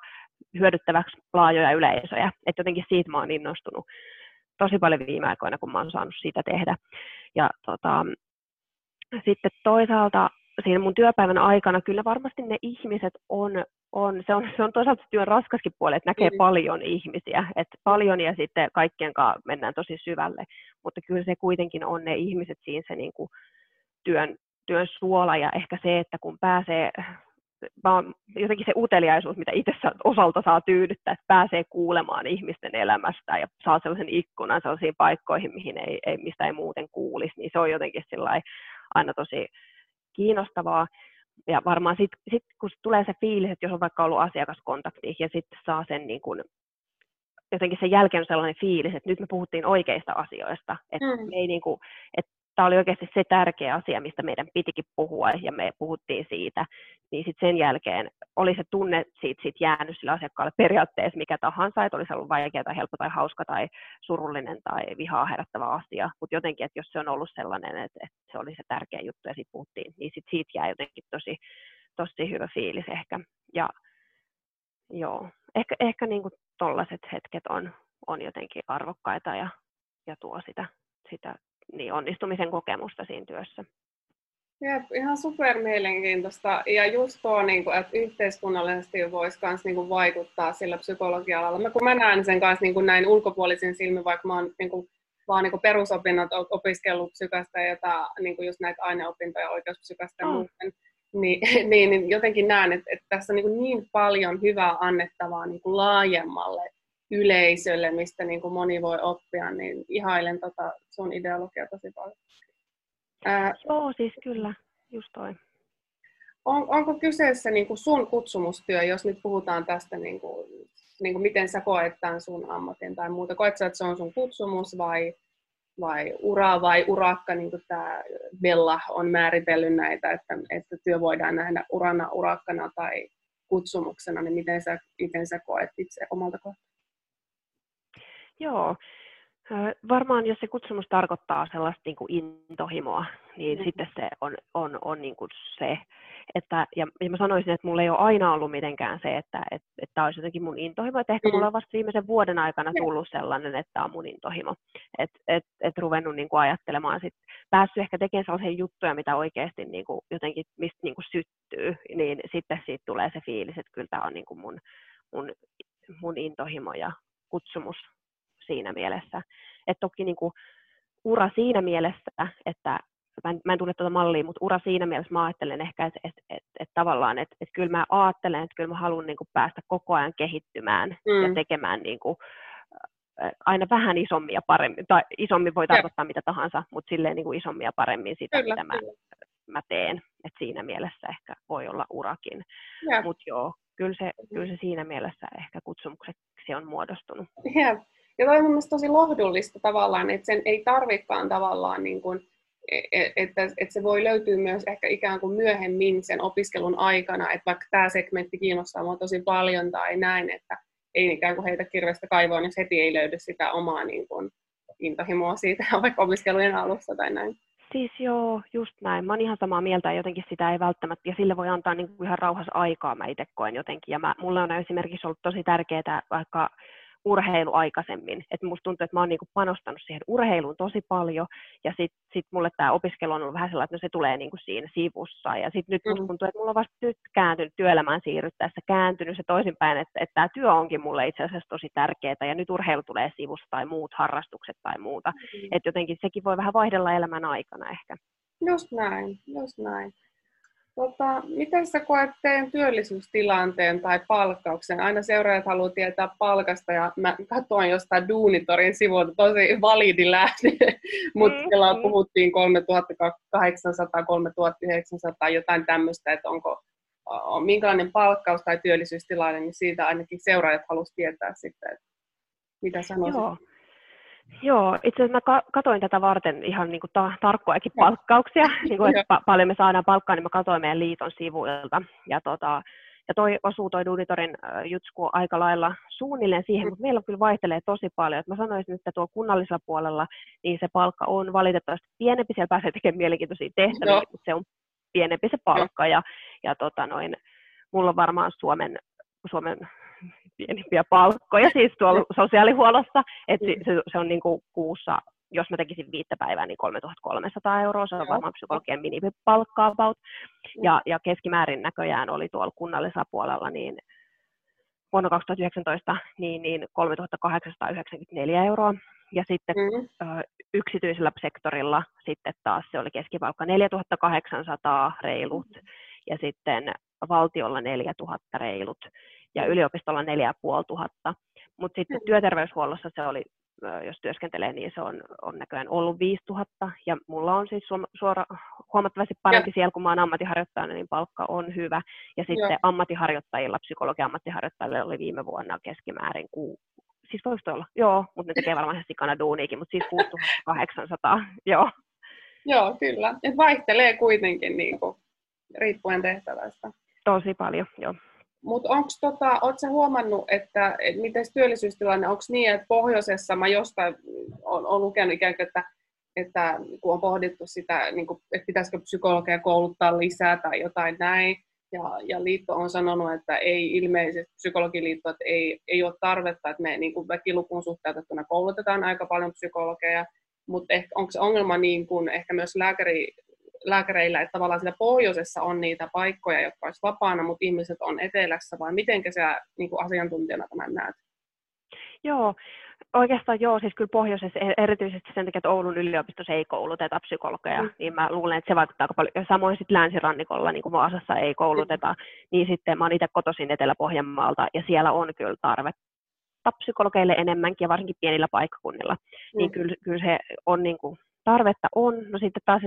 Speaker 2: hyödyttäväksi laajoja yleisöjä. Että jotenkin siitä mä oon innostunut tosi paljon viime aikoina, kun mä oon saanut sitä tehdä. Ja tota, sitten toisaalta siinä mun työpäivän aikana kyllä varmasti ne ihmiset on, on, se, on se on toisaalta työn raskaskin puoli, että näkee mm. paljon ihmisiä, että paljon ja sitten kaikkien kanssa mennään tosi syvälle, mutta kyllä se kuitenkin on ne ihmiset siinä se niin kuin työn, työn suola ja ehkä se, että kun pääsee, vaan jotenkin se uteliaisuus, mitä itse osalta saa tyydyttää, että pääsee kuulemaan ihmisten elämästä ja saa sellaisen ikkunan sellaisiin paikkoihin, mihin ei, ei, mistä ei muuten kuulisi, niin se on jotenkin aina tosi kiinnostavaa. Ja varmaan sitten sit, kun tulee se fiilis, että jos on vaikka ollut asiakaskontakti ja sitten saa sen niin kun, jotenkin sen jälkeen on sellainen fiilis, että nyt me puhuttiin oikeista asioista, että mm. ei niin kuin, että tämä oli oikeasti se tärkeä asia, mistä meidän pitikin puhua ja me puhuttiin siitä, niin sitten sen jälkeen oli se tunne siitä, siitä jäänyt sille asiakkaalle periaatteessa mikä tahansa, että olisi ollut vaikea tai helppo tai hauska tai surullinen tai vihaa herättävä asia, mutta jotenkin, että jos se on ollut sellainen, että, että se oli se tärkeä juttu ja siitä puhuttiin, niin sit siitä jää jotenkin tosi, tosi hyvä fiilis ehkä. Ja joo, ehkä, ehkä niin tollaiset hetket on, on jotenkin arvokkaita ja, ja tuo sitä, sitä niin onnistumisen kokemusta siinä työssä.
Speaker 1: Jep, ihan super mielenkiintoista. Ja just tuo, niin kuin, että yhteiskunnallisesti voisi myös niin kuin, vaikuttaa sillä psykologia-alalla. Mä, kun mä näen sen kanssa niin kuin näin ulkopuolisin silmin, vaikka mä oon niin kuin, vaan niin kuin perusopinnot opiskellut psykästä ja jota, niin kuin just näitä aineopintoja oikeuspsykästä ja oh. muuten, niin, niin, niin jotenkin näen, että, että tässä on niin, niin paljon hyvää annettavaa niin kuin laajemmalle yleisölle, mistä niin kuin moni voi oppia, niin ihailen tota sun ideologia tosi paljon.
Speaker 2: Ää, Joo, siis kyllä, just toi.
Speaker 1: On, onko kyseessä niin kuin sun kutsumustyö, jos nyt puhutaan tästä, niin kuin, niin kuin miten sä koet tämän sun ammatin tai muuta? Koet sä, että se on sun kutsumus vai, vai ura vai urakka, niin kuin tämä Bella on määritellyt näitä, että, että työ voidaan nähdä urana, urakkana tai kutsumuksena, niin miten sä, miten sä koet itse omalta kohtaa?
Speaker 2: Joo, Varmaan jos se kutsumus tarkoittaa sellaista niin kuin intohimoa, niin mm. sitten se on, on, on niin kuin se. Että, ja, ja mä sanoisin, että mulla ei ole aina ollut mitenkään se, että, että, että tämä olisi jotenkin mun intohimo. Että ehkä mm. mulla on vasta viimeisen vuoden aikana tullut sellainen, että tämä on mun intohimo. Että et, et ruvennut niin kuin ajattelemaan, sit, päässyt ehkä tekemään sellaisia juttuja, mitä oikeasti niin kuin, jotenkin, mistä niin kuin syttyy, niin sitten siitä tulee se fiilis, että kyllä tämä on niin kuin mun, mun, mun intohimo ja kutsumus siinä mielessä. Et toki niin kuin ura siinä mielessä, että mä en, mä en tunne tuota mallia, mutta ura siinä mielessä mä ajattelen ehkä, että et, et, et tavallaan, että et kyllä mä ajattelen, että kyllä mä haluan niin kuin päästä koko ajan kehittymään mm. ja tekemään niin kuin, aina vähän isommin ja paremmin, tai isommin voi tarkoittaa mitä tahansa, mutta silleen niin kuin isommin ja paremmin sitä, kyllä, mitä mä, mä teen. Et siinä mielessä ehkä voi olla urakin. Mutta joo, kyllä se, mm-hmm. kyllä se siinä mielessä ehkä kutsumukseksi on muodostunut.
Speaker 1: Ja, ja toi on mielestäni tosi lohdullista tavallaan, että sen ei tarvikaan tavallaan niin kuin, e, e, että, että se voi löytyä myös ehkä ikään kuin myöhemmin sen opiskelun aikana, että vaikka tämä segmentti kiinnostaa minua tosi paljon tai näin, että ei ikään kuin heitä kirvestä kaivoon, niin heti ei löydy sitä omaa niin kuin, intohimoa siitä vaikka opiskelujen alussa tai näin.
Speaker 2: Siis joo, just näin. Mä oon ihan samaa mieltä ja jotenkin sitä ei välttämättä, ja sille voi antaa niin kuin ihan rauhassa aikaa, mä itse koen jotenkin. Ja mä, mulle on esimerkiksi ollut tosi tärkeää vaikka urheilu aikaisemmin. Et musta tuntuu, että mä oon niinku panostanut siihen urheiluun tosi paljon, ja sitten sit mulle tämä opiskelu on ollut vähän sellainen, että no se tulee niinku siinä sivussa. Ja sitten nyt musta mm. tuntuu, että mulla on vasta nyt kääntynyt työelämään siirryttäessä, kääntynyt se toisinpäin, että, että tämä työ onkin mulle itse asiassa tosi tärkeää, ja nyt urheilu tulee sivusta tai muut harrastukset tai muuta. Mm. Että jotenkin sekin voi vähän vaihdella elämän aikana ehkä.
Speaker 1: Just näin, just näin. Tota, miten sä koet teidän työllisyystilanteen tai palkkauksen? Aina seuraajat haluaa tietää palkasta ja mä katsoin jostain Duunitorin sivuilta tosi validi lähde, mutta mm, siellä mm. puhuttiin 3800, 3900, jotain tämmöistä, että onko on minkälainen palkkaus tai työllisyystilanne, niin siitä ainakin seuraajat haluaisivat tietää sitten, että mitä sanoisit. Joo.
Speaker 2: Joo, itse asiassa mä katoin tätä varten ihan niin kuin ta- tarkkojakin palkkauksia, niin kuin, että pa- paljon me saadaan palkkaa, niin mä katsoin meidän liiton sivuilta. Ja, tota, ja toi osuu toi Duditorin jutsku aika lailla suunnilleen siihen, mm. mutta meillä kyllä vaihtelee tosi paljon. Et mä sanoisin, että tuolla kunnallisella puolella niin se palkka on valitettavasti pienempi, siellä pääsee tekemään mielenkiintoisia tehtäviä, mutta se on pienempi se palkka. Ja, ja tota noin, mulla on varmaan Suomen, Suomen pienimpiä palkkoja siis tuolla sosiaalihuollossa, että se, se on niin kuin kuussa, jos mä tekisin viittä päivää, niin 3300 euroa, se on varmaan psykologian minimipalkka about. Ja, ja keskimäärin näköjään oli tuolla kunnallisella puolella niin vuonna 2019 niin, niin 3894 euroa. Ja sitten mm. ö, yksityisellä sektorilla sitten taas se oli keskipalkka 4800 reilut mm. ja sitten valtiolla 4000 reilut ja yliopistolla 4500. Mutta sitten työterveyshuollossa se oli, jos työskentelee, niin se on, on näköjään ollut 5000. Ja mulla on siis suora, huomattavasti parempi ja. siellä, kun mä oon ammattiharjoittajana, niin palkka on hyvä. Ja sitten Joo. ammattiharjoittajilla, psykologian ammattiharjoittajilla oli viime vuonna keskimäärin ku, siis voisi olla, joo, mutta ne tekee varmaan ihan sikana duuniikin, mutta siis 6800, joo.
Speaker 1: Joo, kyllä. Et vaihtelee kuitenkin niin kuin, riippuen tehtävästä.
Speaker 2: Tosi paljon, joo.
Speaker 1: Mutta onko tota, ootko huomannut, että et miten työllisyystilanne, onko niin, että pohjoisessa mä jostain on lukenut ikään kuin, että, että kun on pohdittu sitä, niin kuin, että pitäisikö psykologia kouluttaa lisää tai jotain näin, ja, ja liitto on sanonut, että ei ilmeisesti, psykologiliitto, että ei, ei ole tarvetta, että me niin kuin väkilukuun suhteutettuna koulutetaan aika paljon psykologeja, mutta onko se ongelma niin kuin ehkä myös lääkäri, lääkäreillä, että tavallaan siellä pohjoisessa on niitä paikkoja, jotka olisi vapaana, mutta ihmiset on etelässä, vai miten sä niin kuin asiantuntijana tämän näet?
Speaker 2: Joo, oikeastaan joo, siis kyllä pohjoisessa e- erityisesti sen takia, että Oulun yliopistossa ei kouluteta psykologeja, mm. niin mä luulen, että se vaikuttaa aika paljon. Samoin sitten länsirannikolla, niin kuin Vaasassa ei kouluteta, mm. niin sitten mä oon itse kotoisin Etelä-Pohjanmaalta, ja siellä on kyllä tarvetta psykologeille enemmänkin, ja varsinkin pienillä paikkakunnilla, niin mm. niin kyllä, kyllä se on niin kuin, tarvetta on. No sitten taas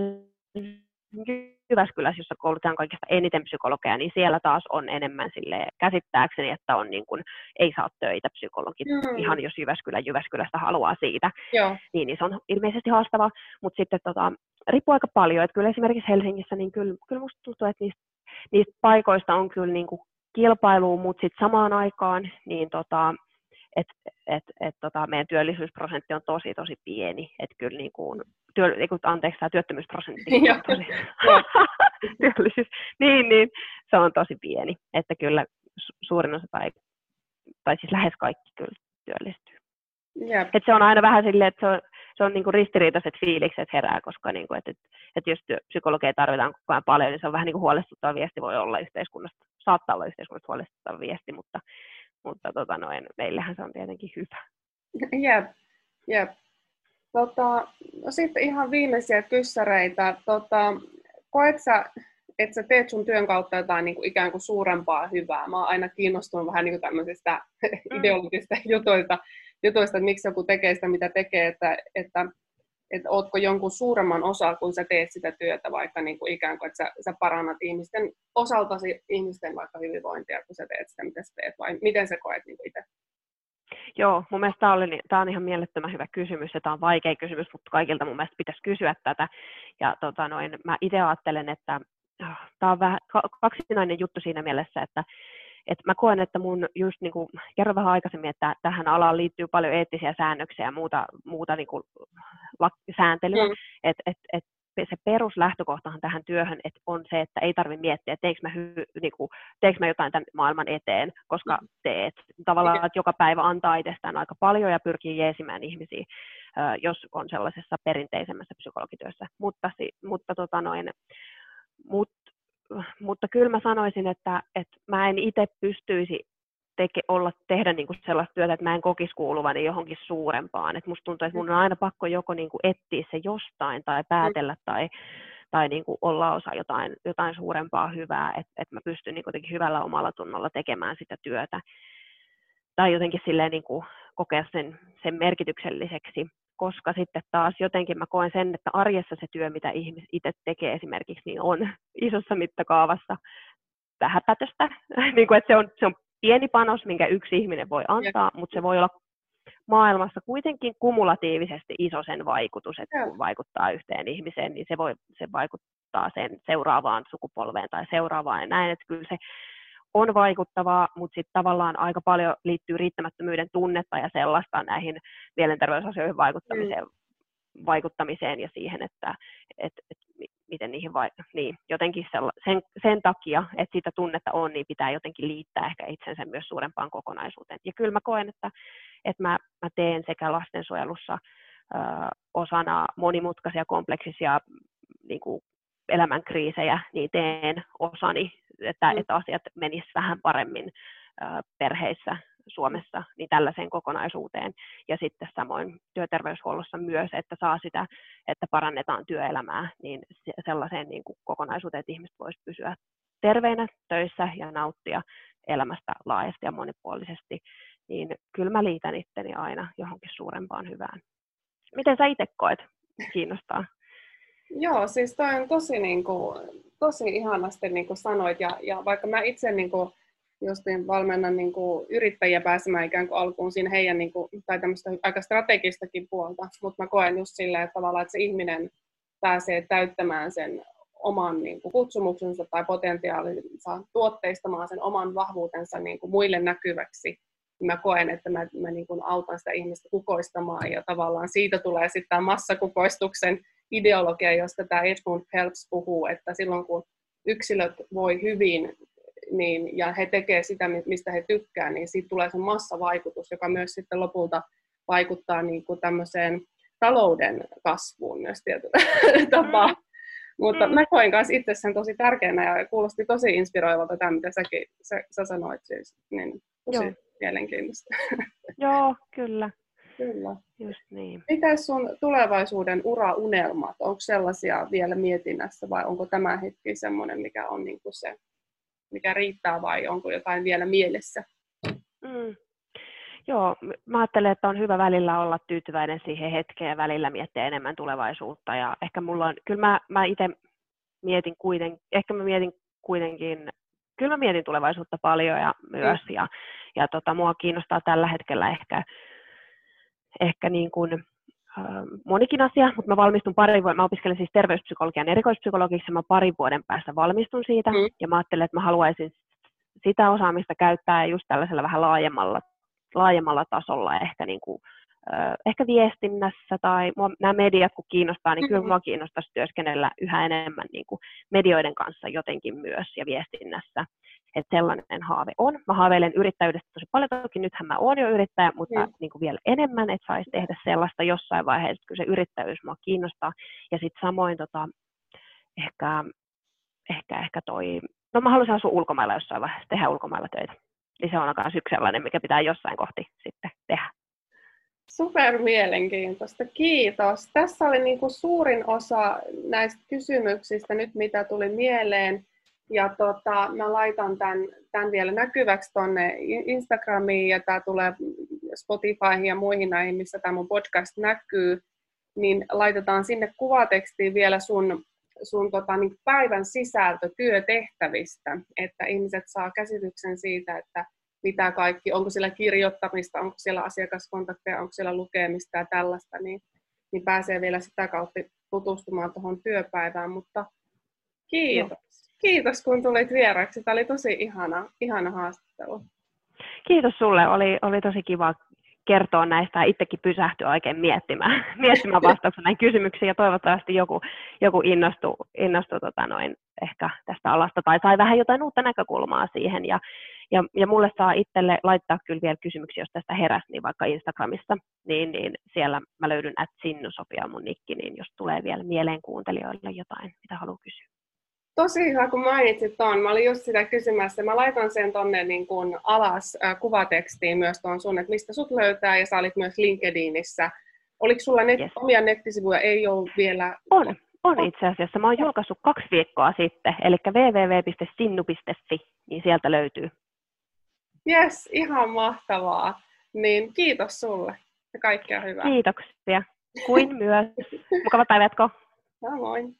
Speaker 2: Jyväskylässä, jossa koulutetaan kaikista eniten psykologeja, niin siellä taas on enemmän sille käsittääkseni, että on niin kuin, ei saa töitä psykologit, mm. ihan jos Jyväskylä Jyväskylästä haluaa siitä, Joo. Niin, niin se on ilmeisesti haastava, mutta sitten tota, riippuu aika paljon, että kyllä esimerkiksi Helsingissä, niin kyllä, kyllä musta tuntuu, että niistä, niistä paikoista on kyllä niin kuin kilpailu, mutta sitten samaan aikaan, niin tota, että et, et, tota, meidän työllisyysprosentti on tosi, tosi pieni. Että kyllä niin kuin, työ, anteeksi, tämä työttömyysprosentti on tosi, työllisyys, niin, niin, se on tosi pieni. Että kyllä suurin osa tai, tai siis lähes kaikki kyllä työllistyy. Yep. Et se on aina vähän silleen, että se on, se on niinku ristiriitaiset fiilikset herää, koska niinku, et, et, et jos psykologia tarvitaan koko ajan paljon, niin se on vähän niinku huolestuttava viesti voi olla yhteiskunnasta, saattaa olla yhteiskunnasta huolestuttava viesti, mutta mutta tota noin, meillähän se on tietenkin hyvä.
Speaker 1: Jep, jep. Tota, no sitten ihan viimeisiä kyssäreitä. Tota, koet sä, että sä teet sun työn kautta jotain niin kuin ikään kuin suurempaa hyvää? Mä oon aina kiinnostunut vähän niin kuin tämmöisistä mm. ideologisista jutuista, jutuista, että miksi joku tekee sitä, mitä tekee, että, että että ootko jonkun suuremman osa, kun sä teet sitä työtä, vaikka niin kuin ikään kuin, että sä, sä parannat ihmisten osaltasi ihmisten vaikka hyvinvointia, kun sä teet sitä, mitä sä teet, vai miten sä koet niin itse?
Speaker 2: Joo, mun mielestä tämä, oli, tämä on ihan mielettömän hyvä kysymys ja tämä on vaikea kysymys, mutta kaikilta mun mielestä pitäisi kysyä tätä. Ja tota noin, mä itse ajattelen, että äh, tämä on vähän kaksinainen juttu siinä mielessä, että et mä koen, että mun just niin kuin, kerron vähän aikaisemmin, että tähän alaan liittyy paljon eettisiä säännöksiä ja muuta, muuta niin kuin, sääntelyä, mm. että et, et se peruslähtökohtahan tähän työhön että on se, että ei tarvitse miettiä, että teekö mä, hy, niin kuin, teekö mä jotain tämän maailman eteen, koska mm. teet. Tavallaan, että joka päivä antaa itsestään aika paljon ja pyrkii jeesimään ihmisiä, jos on sellaisessa perinteisemmässä psykologityössä. Mutta, mutta tota noin, mut, mutta kyllä mä sanoisin, että, että mä en itse pystyisi teke, olla, tehdä niin kuin sellaista työtä, että mä en kokisi kuuluvani johonkin suurempaan. Et musta tuntuu, että mun on aina pakko joko niin kuin etsiä se jostain tai päätellä mm. tai, tai niin kuin olla osa jotain, jotain suurempaa hyvää, että et mä pystyn niin kuin hyvällä omalla tunnolla tekemään sitä työtä. Tai jotenkin silleen niin kuin kokea sen, sen merkitykselliseksi koska sitten taas jotenkin mä koen sen, että arjessa se työ, mitä ihmiset itse tekee esimerkiksi, niin on isossa mittakaavassa vähäpätöstä. niin kuin, että se, on, se on pieni panos, minkä yksi ihminen voi antaa, mutta se voi olla maailmassa kuitenkin kumulatiivisesti iso sen vaikutus, että kun vaikuttaa yhteen ihmiseen, niin se, voi, se vaikuttaa sen seuraavaan sukupolveen tai seuraavaan ja näin, että kyllä se on vaikuttavaa, mutta sitten tavallaan aika paljon liittyy riittämättömyyden tunnetta ja sellaista näihin mielenterveysasioihin vaikuttamiseen, mm. Vaikuttamiseen ja siihen, että et, et, miten niihin vai, niin, jotenkin sen, sen takia, että sitä tunnetta on, niin pitää jotenkin liittää ehkä itsensä myös suurempaan kokonaisuuteen. Ja kyllä mä koen, että, että mä, mä teen sekä lastensuojelussa ö, osana monimutkaisia, kompleksisia niin kuin elämänkriisejä, niin teen osani että, mm. että asiat menisivät vähän paremmin perheissä Suomessa niin tällaiseen kokonaisuuteen. Ja sitten samoin työterveyshuollossa myös, että saa sitä, että parannetaan työelämää, niin sellaiseen niin kuin kokonaisuuteen, että ihmiset voisivat pysyä terveinä töissä ja nauttia elämästä laajasti ja monipuolisesti, niin kyllä mä liitän itteni aina johonkin suurempaan hyvään. Miten sä itse koet? Kiinnostaa.
Speaker 1: Joo, siis toi on tosi, niin kuin, tosi ihanasti niin kuin sanoit, ja, ja vaikka mä itse niin kuin, justiin valmennan niin kuin, yrittäjiä pääsemään ikään kuin alkuun siinä heidän, niin kuin, tai tämmöistä aika strategistakin puolta, mutta mä koen just silleen, että tavallaan, että se ihminen pääsee täyttämään sen oman niin kuin, kutsumuksensa tai potentiaalinsa, tuotteistamaan sen oman vahvuutensa niin kuin, muille näkyväksi, niin mä koen, että mä, mä niin kuin autan sitä ihmistä kukoistamaan ja tavallaan siitä tulee sitten massakukoistuksen ideologia, josta tämä Edmund Phelps puhuu, että silloin kun yksilöt voi hyvin niin, ja he tekevät sitä, mistä he tykkää, niin siitä tulee se massavaikutus, joka myös sitten lopulta vaikuttaa niin kuin tämmöiseen talouden kasvuun myös tietyllä tapaa. Mm. Mutta mm. mä koin myös itse sen tosi tärkeänä ja kuulosti tosi inspiroivalta tämä, mitä säkin, sä, sä sanoit siis. Niin, tosi Joo. mielenkiintoista.
Speaker 2: Joo, kyllä.
Speaker 1: Kyllä.
Speaker 2: Just niin.
Speaker 1: Mitä sun tulevaisuuden uraunelmat? Onko sellaisia vielä mietinnässä vai onko tämä hetki semmoinen, mikä on niin kuin se, mikä riittää vai onko jotain vielä mielessä?
Speaker 2: Mm. Joo, mä ajattelen, että on hyvä välillä olla tyytyväinen siihen hetkeen ja välillä miettiä enemmän tulevaisuutta. Ja ehkä mulla on, kyllä mä, mä itse mietin kuitenkin, ehkä mä mietin kuitenkin, kyllä mä mietin tulevaisuutta paljon ja myös. Mm. Ja, ja tota, mua kiinnostaa tällä hetkellä ehkä ehkä niin kuin, monikin asia, mutta mä valmistun pari vuoden, mä opiskelen siis terveyspsykologian erikoispsykologiksi, mä parin vuoden päästä valmistun siitä, mm. ja mä ajattelen, että mä haluaisin sitä osaamista käyttää just tällaisella vähän laajemmalla, laajemmalla tasolla, ehkä, niin kuin, ehkä viestinnässä tai mua, nämä mediat kun kiinnostaa, niin kyllä mua kiinnostaisi työskennellä yhä enemmän niin kuin medioiden kanssa jotenkin myös ja viestinnässä että sellainen haave on. Mä haaveilen yrittäjyydestä tosi paljon, toki nythän mä oon jo yrittäjä, mutta mm. niin kuin vielä enemmän, että saisi tehdä sellaista jossain vaiheessa, kun se yrittäjyys mua kiinnostaa. Ja sitten samoin tota, ehkä, ehkä, ehkä toi, no mä haluaisin asua ulkomailla jossain vaiheessa, tehdä ulkomailla töitä. Niin se on myös yksi sellainen, mikä pitää jossain kohti sitten tehdä.
Speaker 1: Super mielenkiintoista, kiitos. Tässä oli niin kuin suurin osa näistä kysymyksistä nyt, mitä tuli mieleen. Ja tota, mä laitan tämän, tämän vielä näkyväksi tuonne Instagramiin ja tämä tulee Spotifyhin ja muihin näihin, missä tämä mun podcast näkyy. Niin laitetaan sinne kuvatekstiin vielä sun, sun tota, niin päivän sisältö työtehtävistä, että ihmiset saa käsityksen siitä, että mitä kaikki, onko siellä kirjoittamista, onko siellä asiakaskontakteja, onko siellä lukemista ja tällaista, niin, niin pääsee vielä sitä kautta tutustumaan tuohon työpäivään, mutta kiitos. No. Kiitos, kun tulit vieraksi. Tämä oli tosi ihana, ihana haastattelu.
Speaker 2: Kiitos sulle. Oli, oli tosi kiva kertoa näistä ja itsekin pysähtyä oikein miettimään, miettimään vastauksia näihin kysymyksiin ja toivottavasti joku, joku innostui, innostui tota noin, ehkä tästä alasta tai sai vähän jotain uutta näkökulmaa siihen ja, ja, ja mulle saa itselle laittaa kyllä vielä kysymyksiä, jos tästä heräsi, niin vaikka Instagramissa, niin, niin siellä mä löydyn at Sinnusopia mun nikki, niin jos tulee vielä mieleen kuuntelijoille jotain, mitä haluaa kysyä.
Speaker 1: Tosi hyvä, kun mainitsit tuon. Mä olin just sitä kysymässä. Mä laitan sen tonne niin kuin alas äh, kuvatekstiin myös tuon sun, että mistä sut löytää, ja sä olit myös LinkedInissä. Oliko sulla net, yes. omia nettisivuja? Ei ole vielä...
Speaker 2: On, on itse asiassa. Mä oon julkaissut kaksi viikkoa sitten, eli www.sinnu.fi, niin sieltä löytyy.
Speaker 1: Yes, ihan mahtavaa. Niin kiitos sulle ja kaikkea hyvää.
Speaker 2: Kiitoksia. Kuin myös. Mukava päivä jatko.
Speaker 1: Samoin.